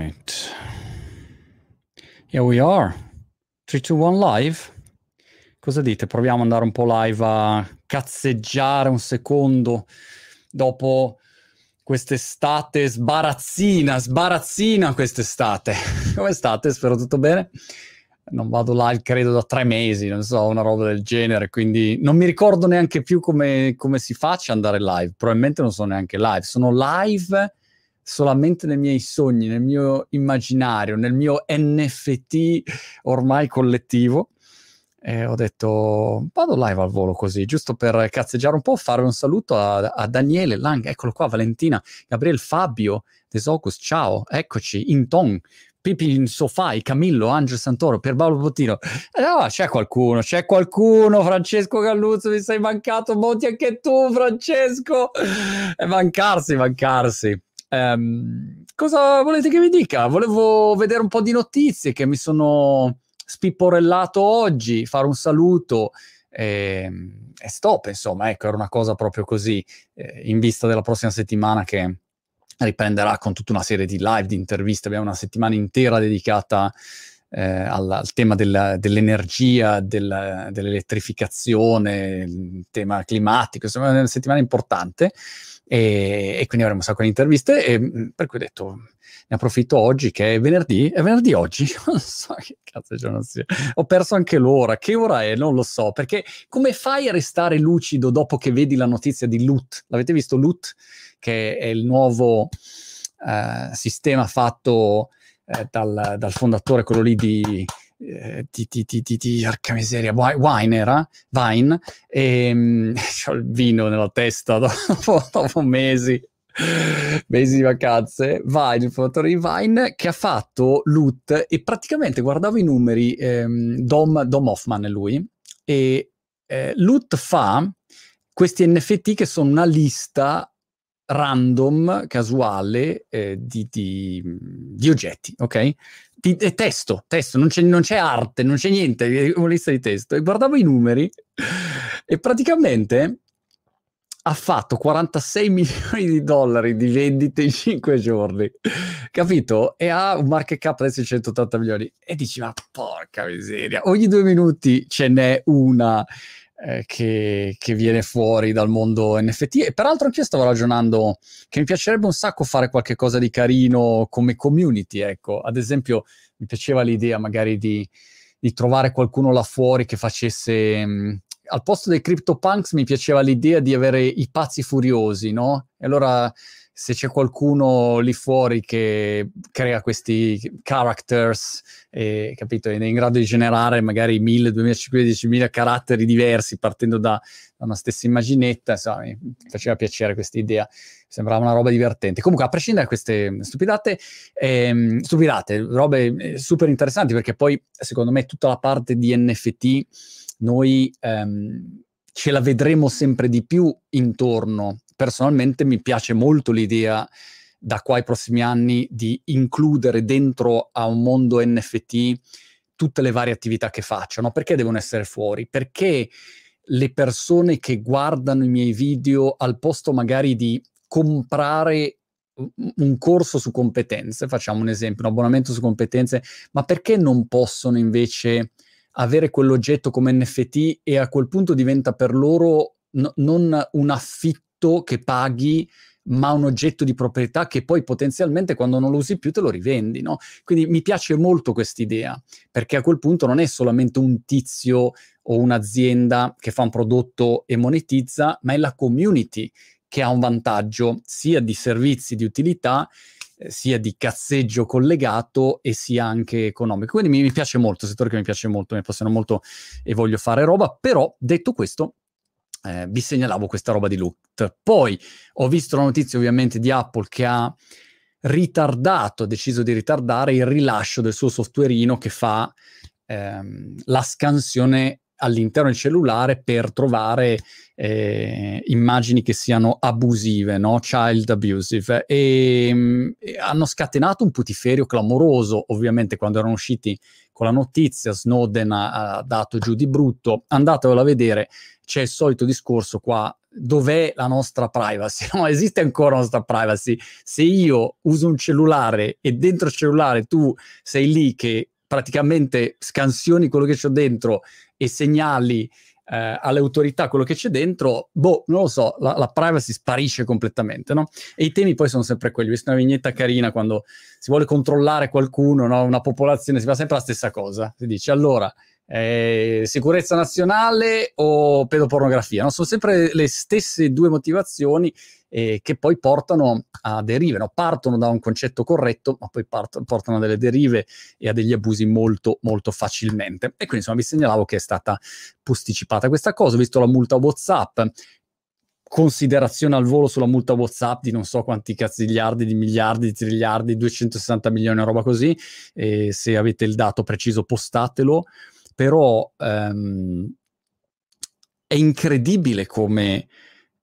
right. Here we are. 3, 2, 1 live. Cosa dite? Proviamo ad andare un po' live a cazzeggiare un secondo dopo quest'estate sbarazzina, sbarazzina quest'estate. Come state? Spero tutto bene. Non vado live credo da tre mesi, non so, una roba del genere, quindi non mi ricordo neanche più come, come si faccia andare live. Probabilmente non sono neanche live. Sono live solamente nei miei sogni, nel mio immaginario, nel mio NFT ormai collettivo. E ho detto, vado live al volo così, giusto per cazzeggiare un po', fare un saluto a, a Daniele Lang, eccolo qua, Valentina, Gabriele Fabio, Desocus, ciao, eccoci, Inton, Pipi Sofai, Camillo, Angelo Santoro, Pierpaolo Bottino. Eh, no, c'è qualcuno, c'è qualcuno, Francesco Galluzzo, mi sei mancato, Monti anche tu, Francesco. E mancarsi, mancarsi. Um, cosa volete che vi dica? Volevo vedere un po' di notizie che mi sono spipporellato oggi, fare un saluto e, e stop, insomma, ecco, era una cosa proprio così, eh, in vista della prossima settimana che riprenderà con tutta una serie di live, di interviste, abbiamo una settimana intera dedicata eh, al, al, tema del, dell'energia, del, dell'elettrificazione, il tema climatico, insomma, è una settimana importante e, e, quindi avremo un sacco di interviste e mm, per cui ho detto ne approfitto oggi che è venerdì, è venerdì oggi, non so che cazzo giorno sia, ho perso anche l'ora, che ora è? Non lo so, perché come fai a restare lucido dopo che vedi la notizia di Loot? L'avete visto Loot? Che è il nuovo eh, sistema fatto eh, dal, dal fondatore, quello lì di eh, di, di, di, di, di arca miseria, wine era, Vine, e um, ho il vino nella testa dopo, dopo mesi, mesi di vacanze, Vine, il fondatore di Vine, che ha fatto Loot e praticamente guardavo i numeri, ehm, Dom, Dom Hoffman è lui, e eh, Loot fa questi NFT che sono una lista random, casuale, eh, di, di, di, oggetti, ok? Di, è testo, testo, non c'è, non c'è, arte, non c'è niente, è una lista di testo. E guardavo i numeri e praticamente ha fatto 46 milioni di dollari di vendite in 5 giorni, capito? E ha un market cap adesso di 180 milioni. E dici, ma porca miseria, ogni due minuti ce n'è una eh, che, che, viene fuori dal mondo NFT. E peraltro anche io stavo ragionando che mi piacerebbe un sacco fare qualche cosa di carino come community, ecco. Ad esempio, mi piaceva l'idea magari di, di trovare qualcuno là fuori che facesse... Mh, mm, al posto dei CryptoPunks mi piaceva l'idea di avere i pazzi furiosi, no? E allora se c'è qualcuno lì fuori che crea questi characters, eh, capito, è in grado di generare magari 1000, 2000, 10.000 caratteri diversi partendo da, da, una stessa immaginetta, insomma, mi faceva piacere questa idea, sembrava una roba divertente. Comunque, a prescindere da queste stupidate, ehm, stupidate, robe eh, super interessanti, perché poi, secondo me, tutta la parte di NFT, noi... Ehm, ce la vedremo sempre di più intorno personalmente mi piace molto l'idea da qua ai prossimi anni di includere dentro a un mondo NFT tutte le varie attività che facciano. Perché devono essere fuori? Perché le persone che guardano i miei video al posto magari di comprare un corso su competenze, facciamo un esempio, un abbonamento su competenze, ma perché non possono invece avere quell'oggetto come NFT e a quel punto diventa per loro no, non un affitto oggetto che paghi ma un oggetto di proprietà che poi potenzialmente quando non lo usi più te lo rivendi, no? Quindi mi piace molto quest'idea, perché a quel punto non è solamente un tizio o un'azienda che fa un prodotto e monetizza, ma è la community che ha un vantaggio sia di servizi di utilità, eh, sia di cazzeggio collegato e sia anche economico. Quindi mi, mi piace molto, settore che mi piace molto, mi appassiono molto e voglio fare roba, però detto questo eh, vi segnalavo questa roba di loot. Poi ho visto la notizia ovviamente di Apple che ha ritardato, ha deciso di ritardare il rilascio del suo softwareino che fa ehm, la scansione all'interno del cellulare per trovare eh, immagini che siano abusive, no? child abusive, e, mh, hanno scatenato un putiferio clamoroso, ovviamente quando erano usciti con la notizia, Snowden ha, ha dato giù di brutto, andatevelo a vedere, c'è il solito discorso qua dov'è la nostra privacy? No, esiste ancora la nostra privacy. Se io uso un cellulare e dentro il cellulare tu sei lì che praticamente scansioni quello che c'è dentro e segnali eh, alle autorità quello che c'è dentro, boh, non lo so, la, la, privacy sparisce completamente, no? E i temi poi sono sempre quelli. Ho visto una vignetta carina quando si vuole controllare qualcuno, no? una popolazione, si fa sempre la stessa cosa. Si dice, allora, eh, sicurezza nazionale o pedopornografia? No? Sono sempre le stesse due motivazioni eh, che poi portano a derive, no? partono da un concetto corretto, ma poi part- portano a delle derive e a degli abusi molto, molto facilmente. E quindi insomma vi segnalavo che è stata posticipata questa cosa, ho visto la multa WhatsApp, considerazione al volo sulla multa WhatsApp di non so quanti cazzigliardi di miliardi, di triliardi, 260 milioni, roba così. E se avete il dato preciso, postatelo. Però um, è incredibile come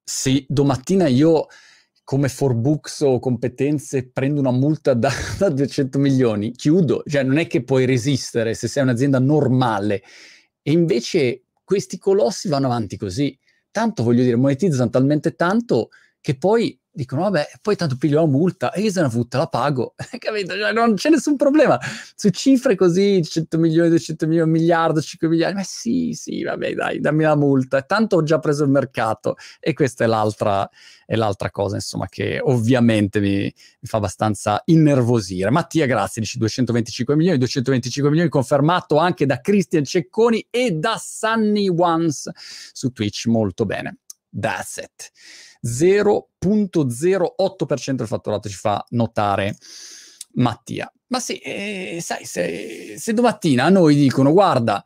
se domattina io come for books o competenze prendo una multa da, da 200 milioni, chiudo, cioè non è che puoi resistere se sei un'azienda normale. E invece questi colossi vanno avanti così. Tanto voglio dire, monetizzano talmente tanto che poi dicono, vabbè, poi tanto piglio la multa e io se ne futta, la pago, capito? Cioè, non c'è nessun problema. Su cifre così, 100 milioni, 200 milioni, un miliardo, 5 miliardi, ma sì, sì, vabbè, dai, dammi la multa. Tanto ho già preso il mercato. E questa è l'altra, è l'altra cosa, insomma, che ovviamente mi, mi, fa abbastanza innervosire. Mattia, grazie, dici 225 milioni, 225 milioni confermato anche da Christian Cecconi e da Sunny Ones su Twitch, molto bene. That's it. 0.08% del fatturato ci fa notare Mattia. Ma sì, eh, sai, se, se domattina a noi dicono guarda,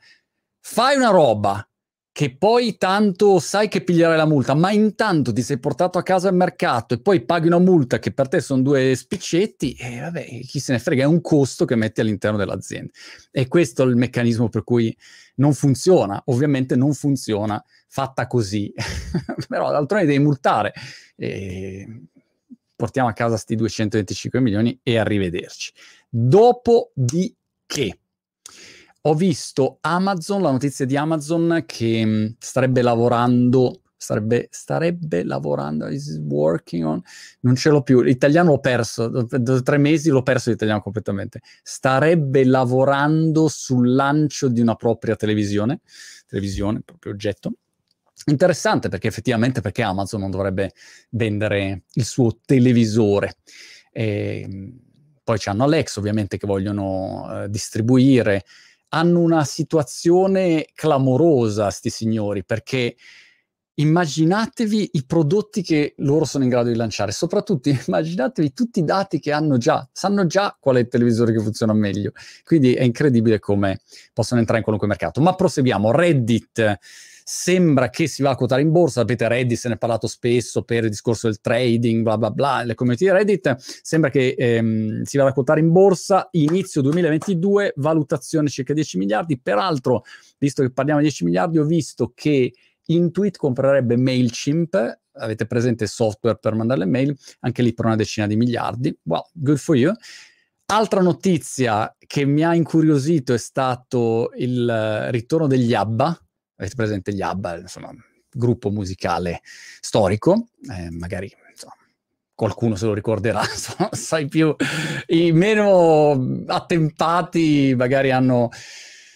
fai una roba che poi tanto sai che piglierai la multa, ma intanto ti sei portato a casa al mercato e poi paghi una multa che per te sono due spiccetti, e vabbè, chi se ne frega, è un costo che metti all'interno dell'azienda. E questo è il meccanismo per cui non funziona, ovviamente non funziona fatta così, però d'altronde devi multare. E portiamo a casa questi 225 milioni e arrivederci. Dopodiché ho visto Amazon, la notizia di Amazon che mm, starebbe lavorando, starebbe, starebbe lavorando, is working on, non ce l'ho più, l'italiano l'ho perso, da tre mesi l'ho perso l'italiano completamente, starebbe lavorando sul lancio di una propria televisione, televisione, proprio oggetto, Interessante perché effettivamente perché Amazon non dovrebbe vendere il suo televisore. E, ehm, poi c'hanno Alex ovviamente che vogliono eh, distribuire hanno una situazione clamorosa, sti signori, perché immaginatevi i prodotti che loro sono in grado di lanciare, soprattutto immaginatevi tutti i dati che hanno già, sanno già qual è il televisore che funziona meglio. Quindi è incredibile come possono entrare in qualunque mercato. Ma proseguiamo. Reddit sembra che si va a quotare in borsa, sapete Reddit se ne è parlato spesso per il discorso del trading, bla bla bla, le community di Reddit, sembra che ehm, si vada a quotare in borsa inizio 2022, valutazione circa 10 miliardi, peraltro, visto che parliamo di 10 miliardi, ho visto che Intuit comprerebbe MailChimp, avete presente il software per mandare le mail, anche lì per una decina di miliardi, well, good for you. Altra notizia che mi ha incuriosito è stato il ritorno degli ABBA, avete presente gli ABBA, insomma, gruppo musicale storico, eh, magari insomma, qualcuno se lo ricorderà, insomma, sai più, i meno attempati magari hanno,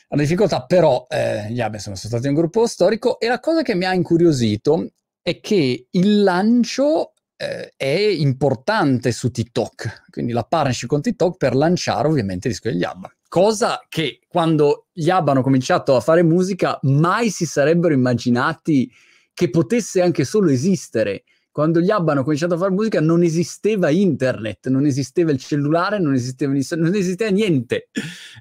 hanno difficoltà, però eh, gli ABBA sono stati un gruppo storico e la cosa che mi ha incuriosito è che il lancio eh, è importante su TikTok, quindi la partnership con TikTok per lanciare ovviamente il disco degli ABBA cosa che quando gli ABBA hanno cominciato a fare musica mai si sarebbero immaginati che potesse anche solo esistere. Quando gli ABBA hanno cominciato a fare musica non esisteva internet, non esisteva il cellulare, non esisteva, non esisteva niente.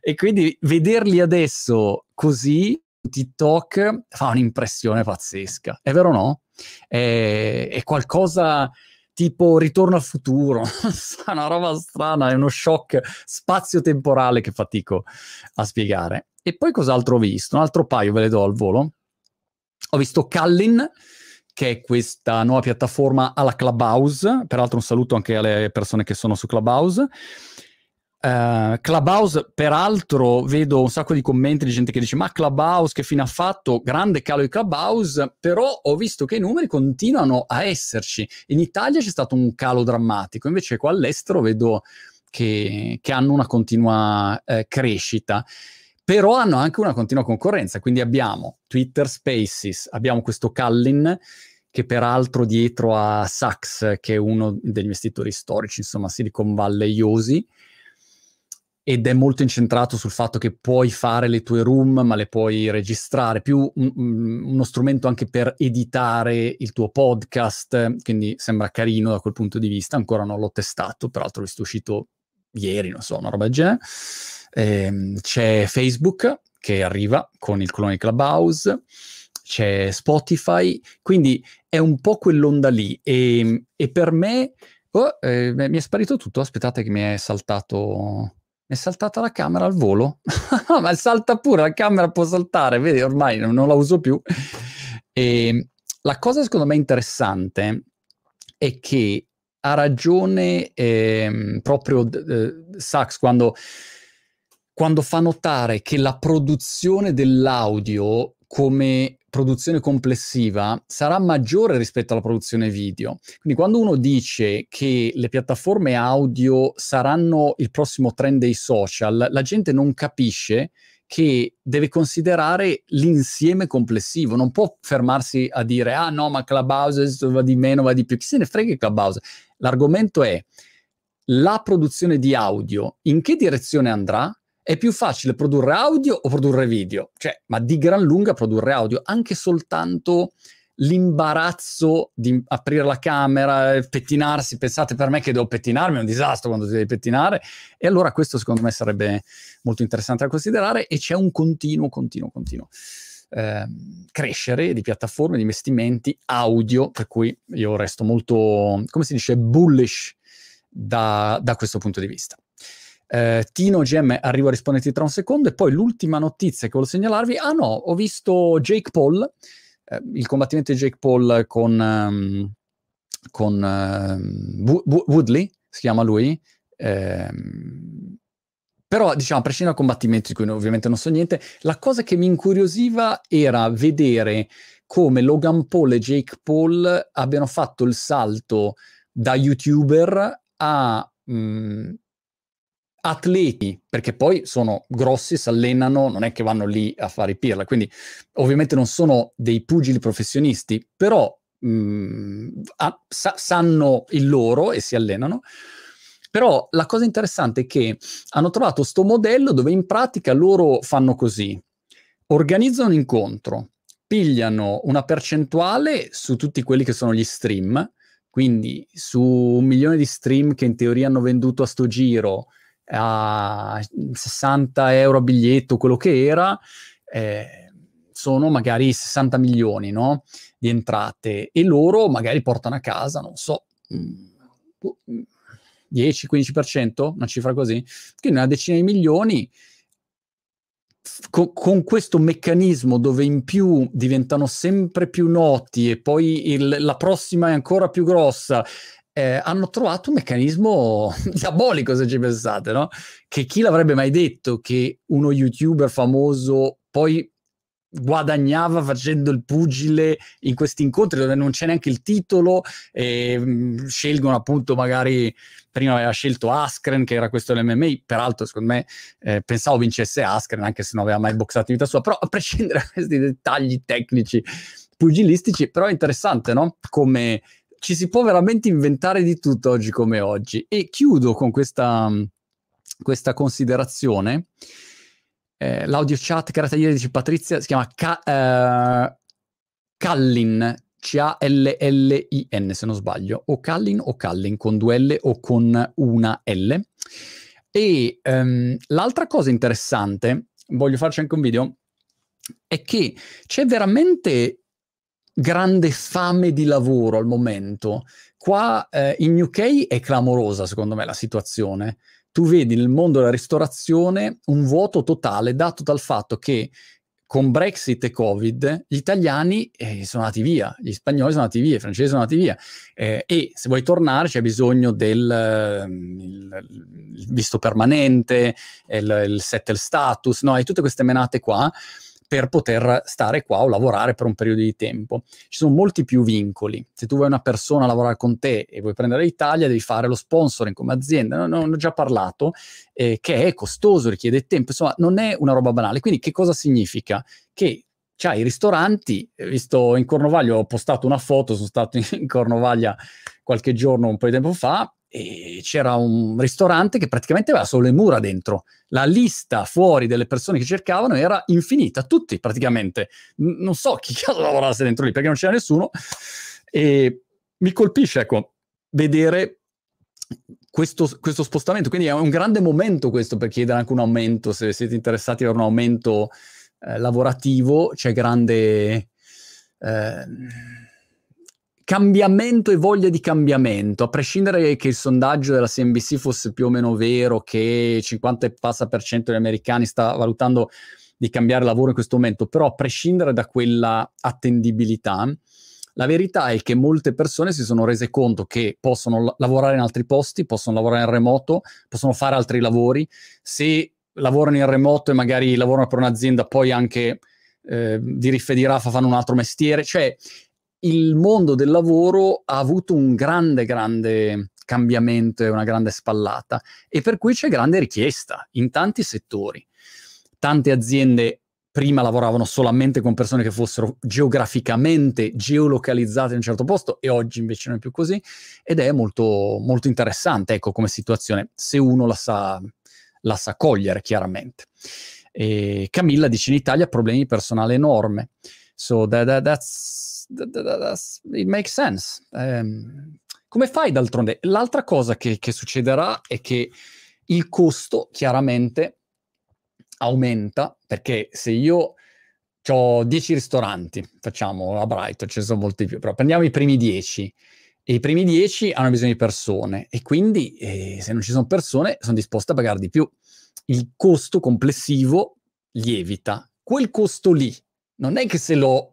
E quindi vederli adesso così, TikTok, fa un'impressione pazzesca. È vero o no? È, è qualcosa tipo Ritorno al futuro, una roba strana, è uno shock spazio-temporale che fatico a spiegare. E poi cos'altro ho visto? Un altro paio ve le do al volo. Ho visto Callin, che è questa nuova piattaforma alla Clubhouse, peraltro un saluto anche alle persone che sono su Clubhouse. Uh, Clubhouse, peraltro, vedo un sacco di commenti di gente che dice: Ma Clubhouse che fine ha fatto? Grande calo di Clubhouse, però ho visto che i numeri continuano a esserci. In Italia c'è stato un calo drammatico, invece qua all'estero vedo che, che hanno una continua eh, crescita. Però hanno anche una continua concorrenza, quindi abbiamo Twitter Spaces, abbiamo questo Callin che peraltro dietro a Sachs, che è uno degli investitori storici, insomma Silicon Valley-iosi, ed è molto incentrato sul fatto che puoi fare le tue room, ma le puoi registrare, più un, uno strumento anche per editare il tuo podcast, quindi sembra carino da quel punto di vista, ancora non l'ho testato, peraltro è uscito ieri, non so, una roba del genere. Eh, c'è Facebook che arriva con il clone Clubhouse, c'è Spotify, quindi è un po' quell'onda lì. E, e per me oh, eh, mi è sparito tutto, aspettate che mi è saltato è saltata la camera al volo, ma salta pure, la camera può saltare, vedi, ormai non, non la uso più. E la cosa secondo me interessante è che ha ragione eh, proprio eh, Sachs quando, quando fa notare che la produzione dell'audio come produzione complessiva sarà maggiore rispetto alla produzione video. Quindi quando uno dice che le piattaforme audio saranno il prossimo trend dei social, la gente non capisce che deve considerare l'insieme complessivo, non può fermarsi a dire ah no, ma Clubhouse va di meno, va di più, chi se ne frega Clubhouse. L'argomento è la produzione di audio, in che direzione andrà? È più facile produrre audio o produrre video? Cioè, ma di gran lunga produrre audio, anche soltanto l'imbarazzo di aprire la camera, pettinarsi, pensate per me che devo pettinarmi, è un disastro quando ti devi pettinare, e allora questo secondo me sarebbe molto interessante da considerare e c'è un continuo, continuo, continuo eh, crescere di piattaforme, di investimenti audio, per cui io resto molto, come si dice, bullish da, da questo punto di vista. Eh, Tino GM arrivo a risponderti tra un secondo e poi l'ultima notizia che voglio segnalarvi, ah no, ho visto Jake Paul, eh, il combattimento di Jake Paul con, um, con uh, Woodley, si chiama lui, eh, però diciamo, a prescindere dal combattimento di cui ovviamente non so niente, la cosa che mi incuriosiva era vedere come Logan Paul e Jake Paul abbiano fatto il salto da youtuber a mh, mm, atleti, perché poi sono grossi, si allenano, non è che vanno lì a fare i pirla, quindi ovviamente non sono dei pugili professionisti, però mh, mm, a, sa, sanno il loro e si allenano. Però la cosa interessante è che hanno trovato questo modello dove in pratica loro fanno così, organizzano un incontro, pigliano una percentuale su tutti quelli che sono gli stream, quindi su un milione di stream che in teoria hanno venduto a sto giro, a 60 euro a biglietto, quello che era, eh, sono magari 60 milioni no? di entrate e loro magari portano a casa, non so, 10-15%, mm, una cifra così, quindi una decina di milioni. Con, con, questo meccanismo dove in più diventano sempre più noti e poi il, la prossima è ancora più grossa eh, hanno trovato un meccanismo diabolico, se ci pensate, no? Che chi l'avrebbe mai detto che uno youtuber famoso poi guadagnava facendo il pugile in questi incontri dove non c'è neanche il titolo e mm, scelgono appunto magari prima aveva scelto Askren che era questo l'MMA peraltro secondo me eh, pensavo vincesse Askren anche se non aveva mai boxato in vita sua però a prescindere da questi dettagli tecnici pugilistici però è interessante no? come ci si può veramente inventare di tutto oggi come oggi. E chiudo con questa, questa considerazione. Eh, l'audio chat creata ieri dice Patrizia, si chiama Ca- eh, Callin, C-A-L-L-I-N se non sbaglio, o Callin o Callin con due L o con una L. E um, l'altra cosa interessante, voglio farci anche un video, è che c'è veramente grande fame di lavoro al momento. Qua eh, in UK è clamorosa, secondo me, la situazione. Tu vedi nel mondo della ristorazione un vuoto totale dato dal fatto che con Brexit e Covid gli italiani eh, sono andati via, gli spagnoli sono andati via, i francesi sono andati via eh, e se vuoi tornare c'è bisogno del il, il visto permanente, il, il settle status, no? hai tutte queste menate qua per poter stare qua o lavorare per un periodo di tempo. Ci sono molti più vincoli. Se tu vuoi una persona lavorare con te e vuoi prendere l'Italia, devi fare lo sponsoring come azienda. Ne ho già parlato, eh, che è costoso, richiede tempo, insomma, non è una roba banale. Quindi che cosa significa? Che c'hai i ristoranti, visto in Cornovaglia, ho postato una foto, sono stato in Cornovaglia qualche giorno, un po' di tempo fa, e c'era un ristorante che praticamente aveva solo le mura dentro. La lista fuori delle persone che cercavano era infinita, tutti praticamente. N- non so chi lavorasse dentro lì perché non c'era nessuno. E mi colpisce, ecco, vedere questo, questo, spostamento. Quindi è un grande momento questo per chiedere anche un aumento. Se siete interessati a un aumento eh, lavorativo, c'è grande. Eh, cambiamento e voglia di cambiamento, a prescindere che il sondaggio della CNBC fosse più o meno vero, che 50 e passa per cento degli americani sta valutando di cambiare lavoro in questo momento, però a prescindere da quella attendibilità, la verità è che molte persone si sono rese conto che possono l- lavorare in altri posti, possono lavorare in remoto, possono fare altri lavori. Se lavorano in remoto e magari lavorano per un'azienda, poi anche eh, di Rafa fanno un altro mestiere. Cioè, il mondo del lavoro ha avuto un grande, grande cambiamento e una grande spallata e per cui c'è grande richiesta in tanti settori. Tante aziende prima lavoravano solamente con persone che fossero geograficamente geolocalizzate in un certo posto e oggi invece non è più così ed è molto, molto interessante ecco come situazione se uno la sa, la sa cogliere chiaramente. E Camilla dice in Italia problemi di personale enorme. So that, that, that's it makes sense. Um, come fai d'altronde? L'altra cosa che, che succederà è che il costo chiaramente aumenta perché se io ho 10 ristoranti, facciamo a Brighton, ce ne sono molti più, però prendiamo i primi 10 e i primi 10 hanno bisogno di persone e quindi eh, se non ci sono persone sono disposte a pagare di più. Il costo complessivo lievita. Quel costo lì non è che se lo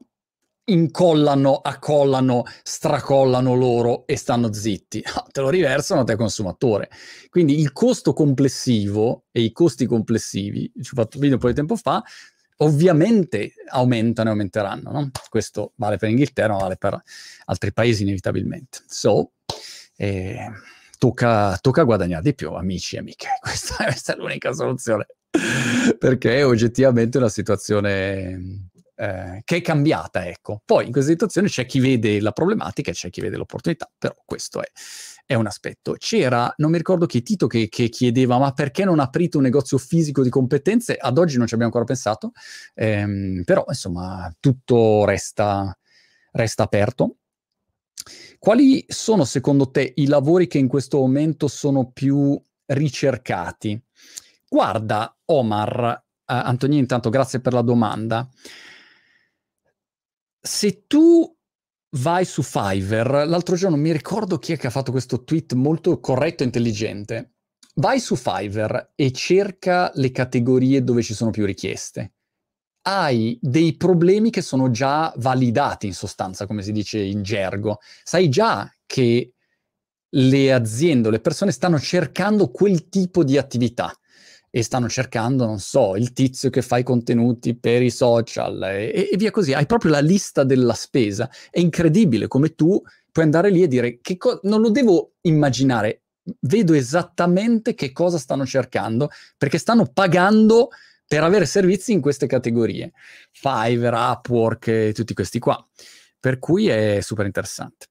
incollano, accollano, stracollano loro e stanno zitti. Te lo riversano a te consumatore. Quindi il costo complessivo e i costi complessivi, ci ho fatto un video un po' di tempo fa, ovviamente aumentano e aumenteranno. No? Questo vale per Inghilterra, vale per altri paesi inevitabilmente. So, eh, tocca, tocca, guadagnare di più, amici e amiche. Questa, questa è l'unica soluzione. Perché è oggettivamente una situazione eh, che è cambiata, ecco. Poi in questa situazione c'è chi vede la problematica e c'è chi vede l'opportunità, però questo è, è un aspetto. C'era, non mi ricordo chi, Tito, che, che, chiedeva, ma perché non aprite un negozio fisico di competenze? Ad oggi non ci abbiamo ancora pensato, ehm, però insomma tutto resta, resta aperto. Quali sono secondo te i lavori che in questo momento sono più ricercati? Guarda, Omar, eh, Antonino, intanto grazie per la domanda se tu vai su Fiverr, l'altro giorno mi ricordo chi è che ha fatto questo tweet molto corretto e intelligente. Vai su Fiverr e cerca le categorie dove ci sono più richieste. Hai dei problemi che sono già validati in sostanza, come si dice in gergo. Sai già che le aziende, le persone stanno cercando quel tipo di attività e stanno cercando, non so, il tizio che fa i contenuti per i social e, e via così. Hai proprio la lista della spesa. È incredibile come tu puoi andare lì e dire che co- non lo devo immaginare, vedo esattamente che cosa stanno cercando perché stanno pagando per avere servizi in queste categorie. Fiverr, Upwork e tutti questi qua. Per cui è super interessante.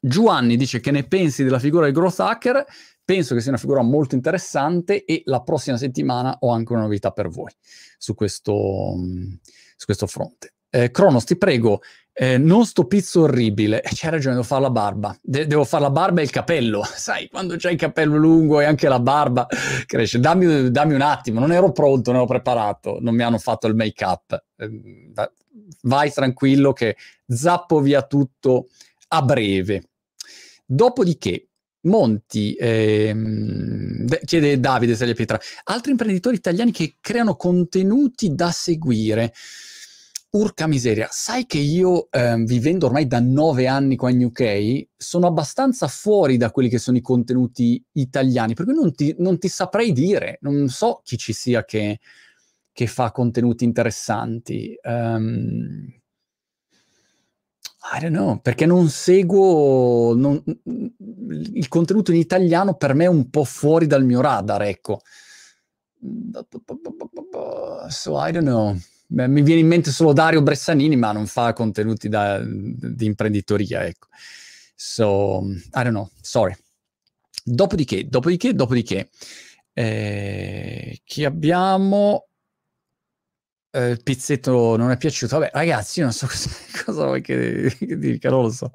Giovanni dice che ne pensi della figura del growth hacker penso che sia una figura molto interessante e la prossima settimana ho anche una novità per voi su questo, su questo fronte. Eh, Cronos, ti prego, eh, non sto pizzo orribile. Eh, c'hai ragione, devo fare la barba. De- devo fare la barba e il capello. Sai, quando c'hai il capello lungo e anche la barba cresce. Dammi, dammi un attimo, non ero pronto, non ero preparato. Non mi hanno fatto il make up. Eh, vai tranquillo che zappo via tutto a breve. Dopodiché, Monti, ehm, chiede Davide Saglia Pietra, altri imprenditori italiani che creano contenuti da seguire. Urca miseria, sai che io, eh, vivendo ormai da nove anni qua in UK, sono abbastanza fuori da quelli che sono i contenuti italiani, per cui non ti, non ti saprei dire, non so chi ci sia che, che fa contenuti interessanti. Um, I don't know, perché non seguo non, il contenuto in italiano per me è un po' fuori dal mio radar, ecco. So I don't know. Mi viene in mente solo Dario Bressanini, ma non fa contenuti da, di imprenditoria, ecco. So, I don't know, sorry. Dopodiché, dopodiché, dopodiché, eh, chi abbiamo? Eh, il pizzetto non è piaciuto. Vabbè, ragazzi, io non so cosa, cosa vuoi che, che dica, non lo so.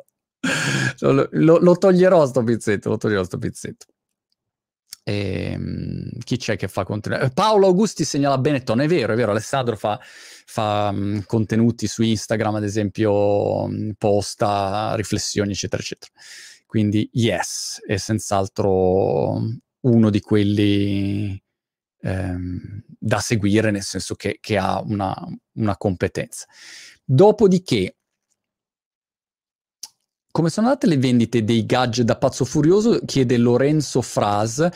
Lo, lo, lo, toglierò sto pizzetto, lo toglierò sto pizzetto. E, ehm, chi c'è che fa contenuti? Eh, Paolo Augusti segnala Benetton, è vero, è vero, Alessandro fa, fa um, contenuti su Instagram, ad esempio, um, posta riflessioni, eccetera, eccetera. Quindi, yes, è senz'altro uno di quelli ehm, da seguire, nel senso che, che ha una, una competenza. Dopodiché, come sono andate le vendite dei gadget da pazzo furioso? Chiede Lorenzo Fras.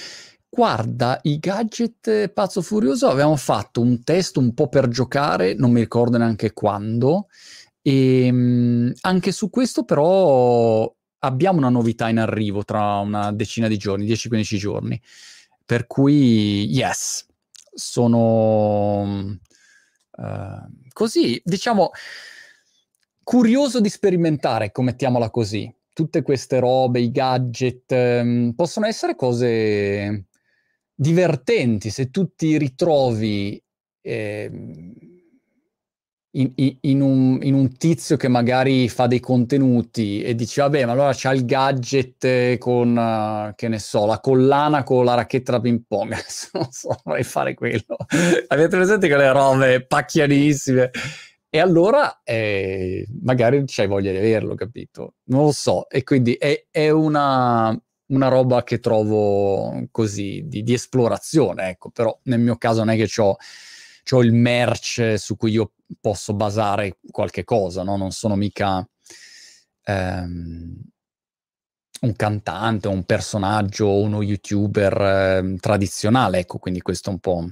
Guarda, i gadget pazzo furioso avevamo fatto un test un po' per giocare, non mi ricordo neanche quando, e ehm, anche su questo però abbiamo una novità in arrivo tra una decina di giorni, 10-15 giorni. Per cui, yes, sono uh, così, diciamo curioso di sperimentare, ecco, mettiamola così. Tutte queste robe, i gadget, um, possono essere cose divertenti se tu ti ritrovi eh, in, in, un, in, un, tizio che magari fa dei contenuti e dici vabbè ma allora c'ha il gadget con uh, che ne so la collana con la racchetta da ping pong non so vorrei fare quello avete presente quelle robe pacchianissime e allora eh, magari c'hai voglia di averlo, capito? Non lo so. E quindi è, è una, una, roba che trovo così di, di, esplorazione, ecco. Però nel mio caso non è che ho il merch su cui io posso basare qualche cosa, no? Non sono mica ehm, un cantante, un personaggio, uno youtuber eh, tradizionale, ecco. Quindi questo è un po'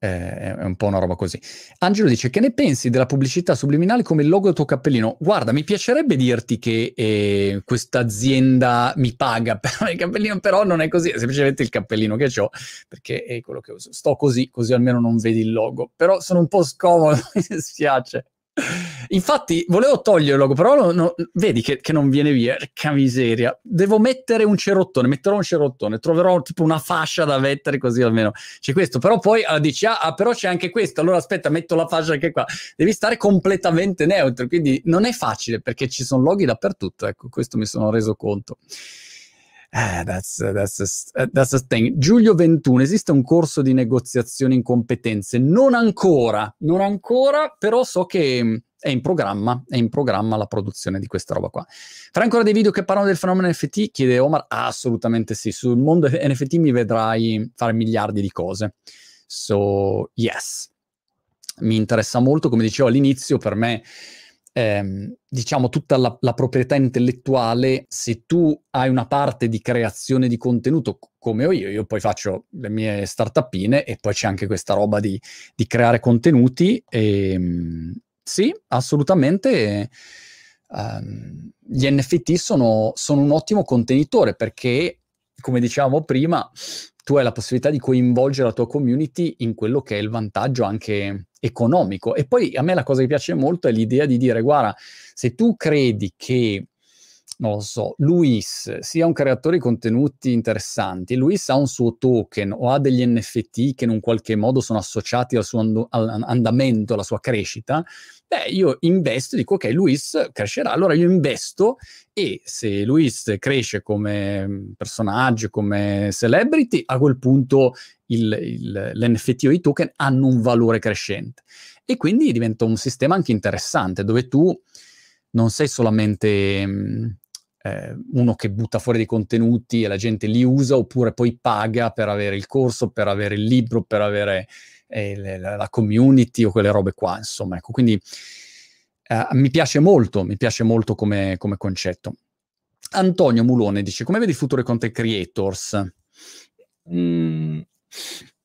Eh, è un po' una roba così. Angelo dice: Che ne pensi della pubblicità subliminale come il logo del tuo cappellino? Guarda, mi piacerebbe dirti che eh, questa azienda mi paga per il cappellino, però non è così, è semplicemente il cappellino che ho, perché è quello che uso. Sto così, così almeno non vedi il logo. Però sono un po' scomodo, mi dispiace. Infatti, volevo logo, però no, no, vedi che, che, non viene via. Che miseria. Devo mettere un cerottone, metterò un cerottone, troverò tipo una fascia da mettere così almeno c'è questo. Però poi ah, dici, ah, ah, però c'è anche questo, allora aspetta, metto la fascia anche qua. Devi stare completamente neutro, quindi non è facile perché ci sono loghi dappertutto. Ecco, questo mi sono reso conto. Eh, that's, that's, a, that's a thing. Giulio 21, esiste un corso di negoziazione in competenze? Non ancora, non ancora, però so che mm, è in programma, è in programma la produzione di questa roba qua. Farà ancora dei video che parlano del fenomeno NFT? Chiede Omar. Ah, assolutamente sì. Sul mondo NFT mi vedrai fare miliardi di cose. So, yes. Mi interessa molto, come dicevo all'inizio, per me ehm, diciamo, tutta la, la, proprietà intellettuale, se tu hai una parte di creazione di contenuto come ho io, io poi faccio le mie startupine e poi c'è anche questa roba di, di creare contenuti. E, ehm, sì, assolutamente. Um, gli NFT sono, sono un ottimo contenitore perché, come dicevamo prima, tu hai la possibilità di coinvolgere la tua community in quello che è il vantaggio anche economico. E poi a me la cosa che piace molto è l'idea di dire, guarda, se tu credi che non lo so, Luis sia un creatore di contenuti interessanti, Luis ha un suo token o ha degli NFT che in un qualche modo sono associati al suo and- andamento, alla sua crescita, beh, io investo dico, ok, Luis crescerà, allora io investo e se Luis cresce come personaggio, come celebrity, a quel punto il, il, l'NFT o i token hanno un valore crescente. E quindi diventa un sistema anche interessante, dove tu non sei solamente eh, uno che butta fuori dei contenuti e la gente li usa oppure poi paga per avere il corso, per avere il libro, per avere eh, la community o quelle robe qua, insomma. Ecco, quindi eh, mi piace molto, mi piace molto come, come concetto. Antonio Mulone dice, come vedi i futuri content creators? Mm,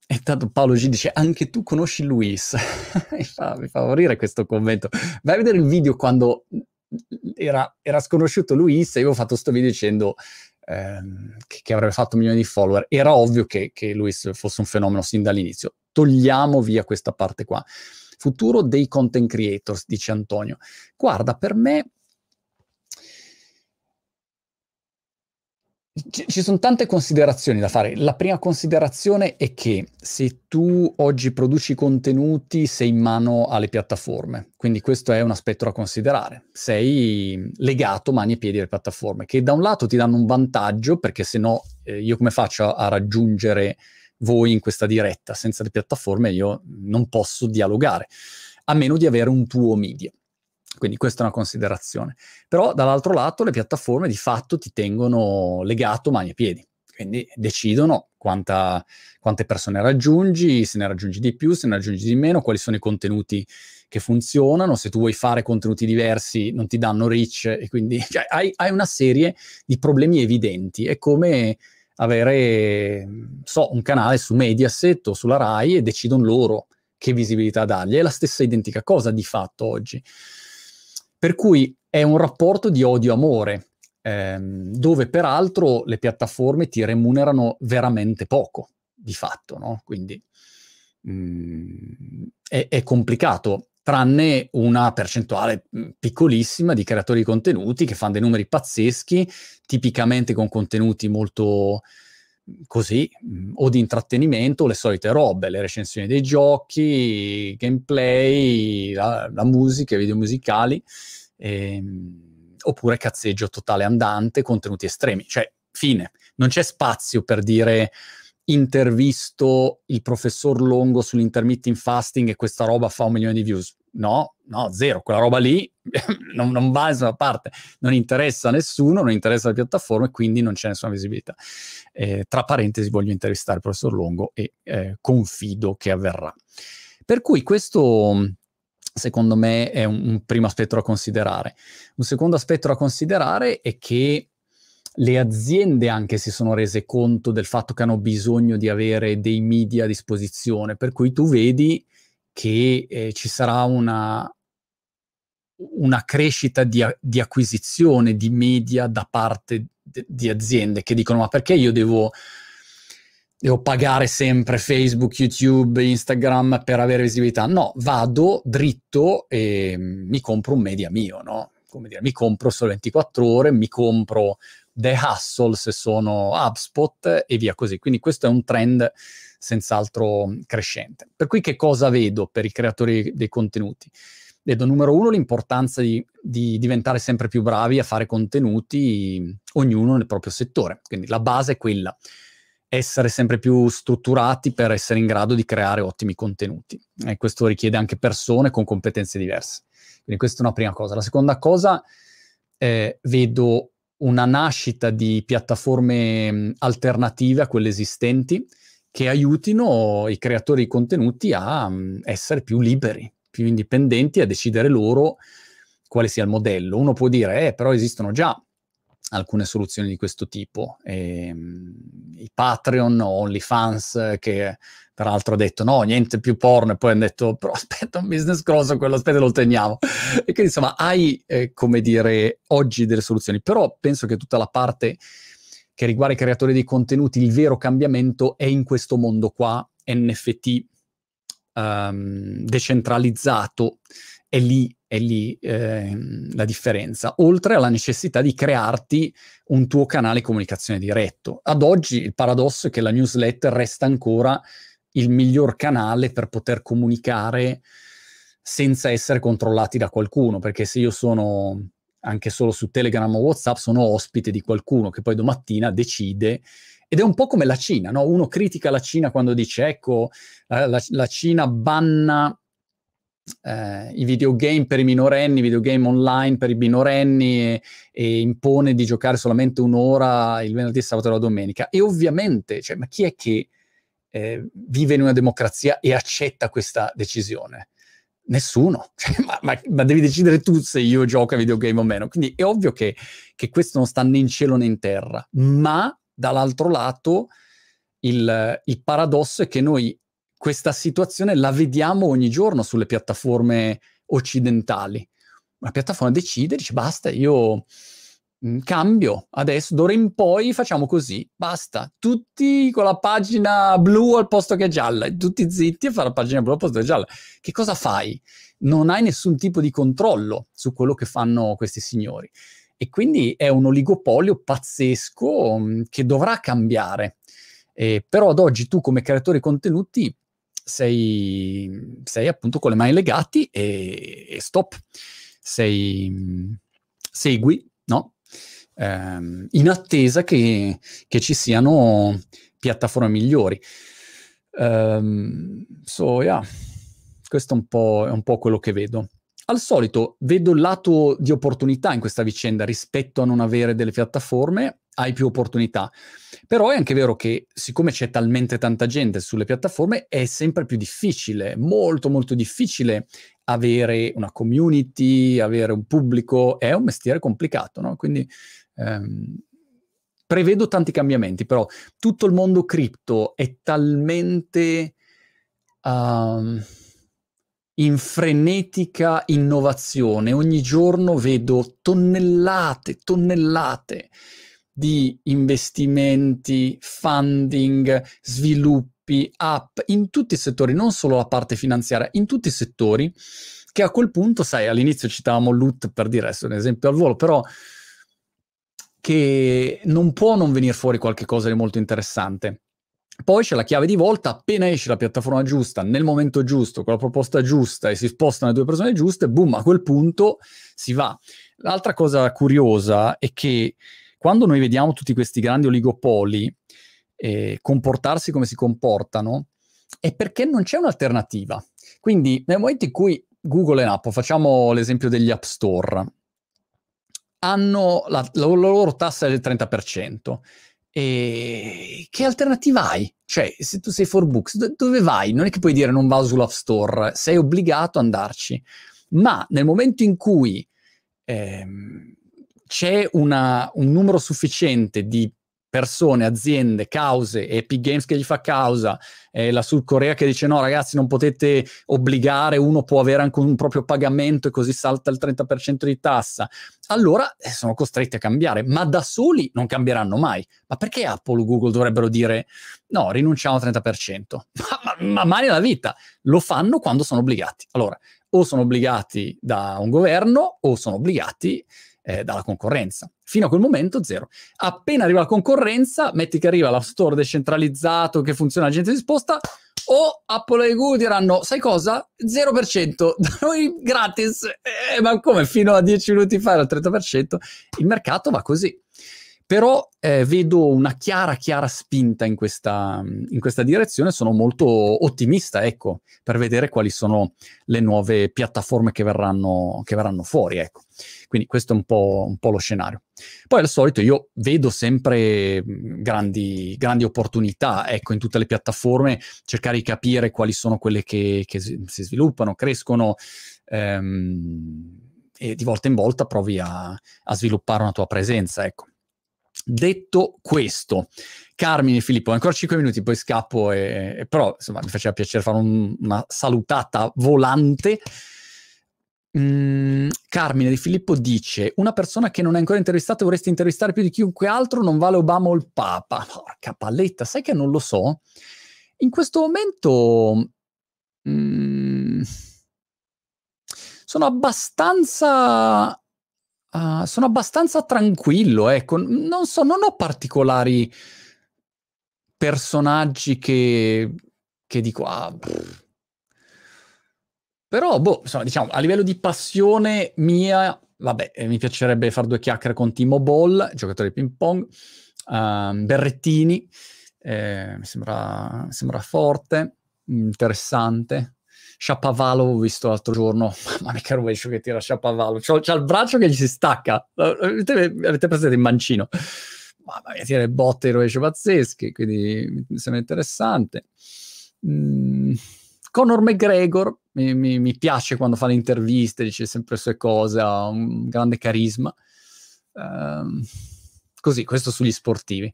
e tanto Paolo G dice, anche tu conosci Luis? mi, fa, mi fa morire questo commento. Vai a vedere il video quando era, era sconosciuto Luis e io ho fatto questo video dicendo ehm, che, che, avrebbe fatto milioni di follower. Era ovvio che, che Luis fosse un fenomeno sin dall'inizio. Togliamo via questa parte qua. Futuro dei content creators, dice Antonio. Guarda, per me Ci sono tante considerazioni da fare. La prima considerazione è che se tu oggi produci contenuti sei in mano alle piattaforme, quindi questo è un aspetto da considerare. Sei legato mani e piedi alle piattaforme, che da un lato ti danno un vantaggio, perché se no eh, io come faccio a, a raggiungere voi in questa diretta? Senza le piattaforme io non posso dialogare, a meno di avere un tuo media. Quindi questa è una considerazione. Però dall'altro lato le piattaforme di fatto ti tengono legato mani e piedi, quindi decidono quanta, quante persone raggiungi, se ne raggiungi di più, se ne raggiungi di meno, quali sono i contenuti che funzionano, se tu vuoi fare contenuti diversi non ti danno reach e quindi cioè, hai, hai, una serie di problemi evidenti. È come avere, so, un canale su Mediaset o sulla RAI e decidono loro che visibilità dargli. È la stessa identica cosa di fatto oggi. Per cui è un rapporto di odio-amore, ehm, dove peraltro le piattaforme ti remunerano veramente poco, di fatto, no? Quindi mh, è, è complicato tranne una percentuale mm, piccolissima di creatori di contenuti che fanno dei numeri pazzeschi, tipicamente con contenuti molto mm, così, o di intrattenimento, le solite robe, le recensioni dei giochi, gameplay, la, la musica, i video musicali ehm, oppure cazzeggio totale andante, contenuti estremi. Cioè, fine. Non c'è spazio per dire intervisto il professor Longo sull'intermittent fasting e questa roba fa un milione di views. No, no, zero. Quella roba lì non, non, va da nessuna parte, non interessa a nessuno, non interessa la piattaforma e quindi non c'è nessuna visibilità. Eh, tra parentesi, voglio intervistare il professor Longo e eh, confido che avverrà. Per cui questo secondo me è un, un, primo aspetto da considerare. Un secondo aspetto da considerare è che le aziende anche si sono rese conto del fatto che hanno bisogno di avere dei media a disposizione, per cui tu vedi che eh, ci sarà una, una crescita di, di, acquisizione di media da parte de, di aziende che dicono ma perché io devo devo pagare sempre Facebook, YouTube, Instagram per avere visibilità. No, vado dritto e mi compro un media mio, no? Come dire, mi compro solo 24 ore, mi compro The Hustle se sono HubSpot e via così. Quindi questo è un trend senz'altro crescente. Per cui che cosa vedo per i creatori dei contenuti? Vedo numero uno l'importanza di, di diventare sempre più bravi a fare contenuti, ognuno nel proprio settore. Quindi la base è quella essere sempre più strutturati per essere in grado di creare ottimi contenuti. E questo richiede anche persone con competenze diverse. Quindi questa è una prima cosa. La seconda cosa, eh, vedo una nascita di piattaforme alternative a quelle esistenti che aiutino i creatori di contenuti a um, essere più liberi, più indipendenti, a decidere loro quale sia il modello. Uno può dire, eh, però esistono già alcune soluzioni di questo tipo. E, ehm, I Patreon o OnlyFans che tra l'altro ha detto no, niente più porno e poi hanno detto però aspetta un business grosso, quello aspetta lo teniamo. E quindi insomma hai, eh, come dire, oggi delle soluzioni, però penso che tutta la parte che riguarda i creatori dei contenuti, il vero cambiamento è in questo mondo qua, NFT um, ehm, decentralizzato, è lì è lì eh, la differenza, oltre alla necessità di crearti un tuo canale di comunicazione diretto. Ad oggi il paradosso è che la newsletter resta ancora il miglior canale per poter comunicare senza essere controllati da qualcuno, perché se io sono anche solo su Telegram o WhatsApp, sono ospite di qualcuno che poi domattina decide ed è un po' come la Cina, no? Uno critica la Cina quando dice, ecco, la, la, Cina banna eh, i videogame per i minorenni, i videogame online per i minorenni e, e, impone di giocare solamente un'ora il venerdì, sabato e la domenica. E ovviamente, cioè, ma chi è che eh, vive in una democrazia e accetta questa decisione? Nessuno, cioè, ma, ma, ma, devi decidere tu se io gioco a videogame o meno. Quindi è ovvio che, che questo non sta né in cielo né in terra, ma dall'altro lato il, il paradosso è che noi questa situazione la vediamo ogni giorno sulle piattaforme occidentali. Una piattaforma decide, dice basta, io cambio adesso, d'ora in poi facciamo così, basta. Tutti con la pagina blu al posto che gialla, tutti zitti a fare la pagina blu al posto che gialla. Che cosa fai? Non hai nessun tipo di controllo su quello che fanno questi signori. E quindi è un oligopolio pazzesco mm, che dovrà cambiare. Eh, però ad oggi tu come creatore contenuti sei, sei appunto con le mani legati e, e stop. Sei, segui, no? Eh, in attesa che, che, ci siano piattaforme migliori. Um, so, yeah. Questo è un, po', è un po' quello che vedo. Al solito vedo il lato di opportunità in questa vicenda rispetto a non avere delle piattaforme hai più opportunità. Però è anche vero che siccome c'è talmente tanta gente sulle piattaforme, è sempre più difficile, molto molto difficile avere una community, avere un pubblico, è un mestiere complicato, no? Quindi ehm, prevedo tanti cambiamenti, però tutto il mondo cripto è talmente uh, in frenetica innovazione, ogni giorno vedo tonnellate, tonnellate di investimenti, funding, sviluppi, app, in tutti i settori, non solo la parte finanziaria, in tutti i settori, che a quel punto, sai, all'inizio citavamo Loot per dire adesso un esempio al volo, però che non può non venire fuori qualcosa di molto interessante. Poi c'è la chiave di volta, appena esce la piattaforma giusta, nel momento giusto, con la proposta giusta e si spostano le due persone giuste, boom, a quel punto si va. L'altra cosa curiosa è che quando noi vediamo tutti questi grandi oligopoli eh, comportarsi come si comportano, è perché non c'è un'alternativa. Quindi nel momento in cui Google e Apple, facciamo l'esempio degli App Store, hanno la, la, la loro tassa del 30%. E che alternativa hai? Cioè, se tu sei for books, do- dove vai? Non è che puoi dire non vado sull'App Store, sei obbligato ad andarci. Ma nel momento in cui ehm, c'è una, un numero sufficiente di persone, aziende, cause, Epic Games che gli fa causa, eh, la Sud Corea che dice no ragazzi non potete obbligare, uno può avere anche un proprio pagamento e così salta il 30% di tassa, allora eh, sono costretti a cambiare, ma da soli non cambieranno mai. Ma perché Apple o Google dovrebbero dire no, rinunciamo al 30%? Ma, ma, ma mai nella vita, lo fanno quando sono obbligati. Allora, o sono obbligati da un governo o sono obbligati eh, dalla concorrenza. Fino a quel momento zero. Appena arriva la concorrenza, metti che arriva la store decentralizzato che funziona la gente si sposta, o Apple e Google diranno, sai cosa? 0%, da noi gratis. Eh, ma come fino a 10 minuti fa era il 30%? Il mercato va così. Però eh, vedo una chiara, chiara spinta in questa, in questa direzione, sono molto ottimista, ecco, per vedere quali sono le nuove piattaforme che verranno, che verranno fuori, ecco. Quindi questo è un po', un po', lo scenario. Poi al solito io vedo sempre grandi, grandi, opportunità, ecco, in tutte le piattaforme, cercare di capire quali sono quelle che, che si sviluppano, crescono, ehm, e di volta in volta provi a, a sviluppare una tua presenza, ecco. Detto questo, Carmine Filippo, ancora 5 minuti, poi scappo, e, e però insomma mi faceva piacere fare un, una salutata volante. Mm, Carmine Di Filippo dice: Una persona che non è ancora intervistata vorresti intervistare più di chiunque altro non vale Obama o il Papa. Porca palletta, sai che non lo so? In questo momento mm, sono abbastanza Uh, sono abbastanza tranquillo, ecco, non so, non ho particolari personaggi che, che dico, ah, però, boh, insomma, diciamo, a livello di passione mia, vabbè, eh, mi piacerebbe fare due chiacchiere con Timo Boll, giocatore di ping pong, uh, Berrettini, eh, mi sembra, sembra forte, interessante, Shapovalov ho visto l'altro giorno, mamma mia che rovescio che tira Shapovalov, c'ha, il braccio che gli si stacca, avete, avete presente il mancino? Mamma mia, tira botte e rovescio pazzeschi, quindi mi sembra interessante. Mm, Conor McGregor mi, mi, mi, piace quando fa le interviste, dice sempre le sue cose, ha un grande carisma. Uh, così, questo sugli sportivi.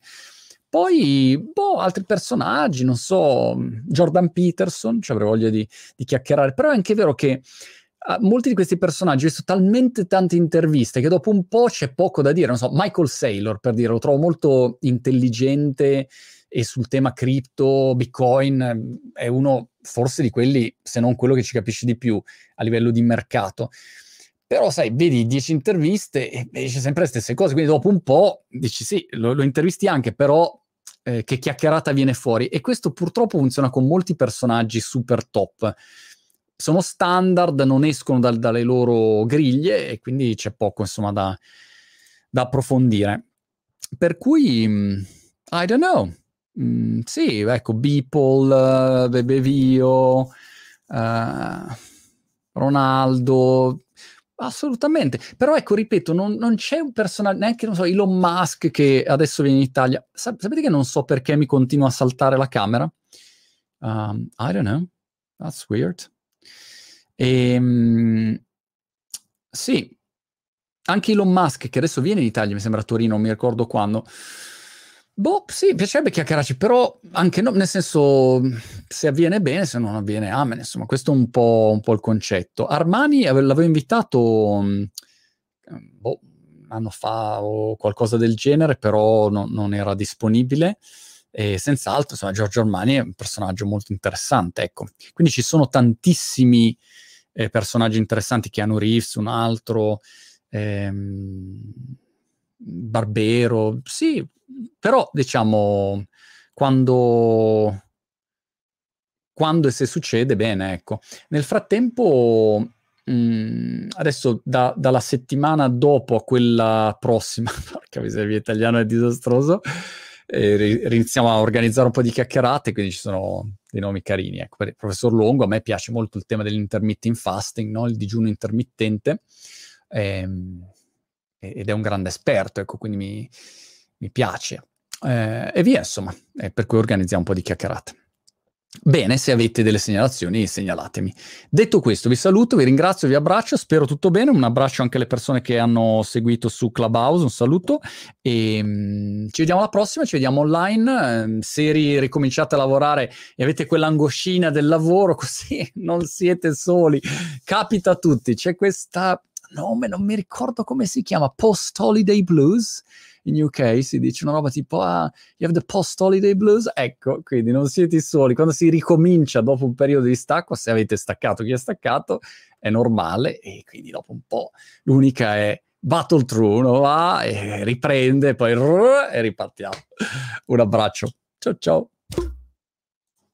Poi, boh, altri personaggi, non so, Jordan Peterson, ci avrei voglia di, di chiacchierare, però è anche vero che uh, molti di questi personaggi, ho visto talmente tante interviste che dopo un po' c'è poco da dire, non so, Michael Saylor, per dire, lo trovo molto intelligente e sul tema cripto, Bitcoin, è uno forse di quelli, se non quello che ci capisce di più a livello di mercato. Però, sai, vedi dieci interviste e dice sempre le stesse cose, quindi dopo un po' dici sì, lo, lo intervisti anche, però eh, che chiacchierata viene fuori. E questo purtroppo funziona con molti personaggi super top. Sono standard, non escono dal, dalle loro griglie e quindi c'è poco, insomma, da, da approfondire. Per cui, mm, I don't know. Mm, sì, ecco, Beeple, uh, Bebevio, uh, Ronaldo, Assolutamente, però ecco, ripeto, non, non, c'è un personaggio, neanche, non so, Elon Musk che adesso viene in Italia. Sap- sapete che non so perché mi continua a saltare la camera? Um, I don't know, that's weird. E, um, sì, anche Elon Musk che adesso viene in Italia, mi sembra a Torino, non mi ricordo quando, Boh, sì, piacerebbe chiacchierarci, però anche no, nel senso, se avviene bene, se non avviene, amen, insomma, questo è un po', un po il concetto. Armani l'avevo invitato, mm, boh, un anno fa o qualcosa del genere, però no, non era disponibile, e senz'altro, insomma, Giorgio Armani è un personaggio molto interessante, ecco. Quindi ci sono tantissimi eh, personaggi interessanti, Keanu Reeves, un altro... Ehm, Barbero, sì, però diciamo quando, quando e se succede, bene, ecco. Nel frattempo, mh, mm, adesso da, dalla settimana dopo a quella prossima, porca miseria, italiano è disastroso, eh, iniziamo a organizzare un po' di chiacchierate, quindi ci sono dei nomi carini. Ecco, per il professor Longo, a me piace molto il tema dell'intermittent fasting, no? il digiuno intermittente. Ehm, ed è un grande esperto, ecco, quindi mi, mi piace. Eh, e via, insomma, eh, per cui organizziamo un po' di chiacchierate. Bene, se avete delle segnalazioni, segnalatemi. Detto questo, vi saluto, vi ringrazio, vi abbraccio, spero tutto bene. Un abbraccio anche alle persone che hanno seguito su Clubhouse, un saluto e um, ci vediamo alla prossima, ci vediamo online. Um, se ri- ricominciate a lavorare e avete quell'angoscina del lavoro, così non siete soli, capita a tutti. C'è questa nome, non mi ricordo come si chiama, Post Holiday Blues. In UK si dice una roba tipo, ah, you have the post holiday blues. Ecco, quindi non siete soli. Quando si ricomincia dopo un periodo di stacco, se avete staccato chi ha staccato, è normale. E quindi dopo un po' l'unica è battle through, uno va e riprende, poi e ripartiamo. Un abbraccio. Ciao ciao.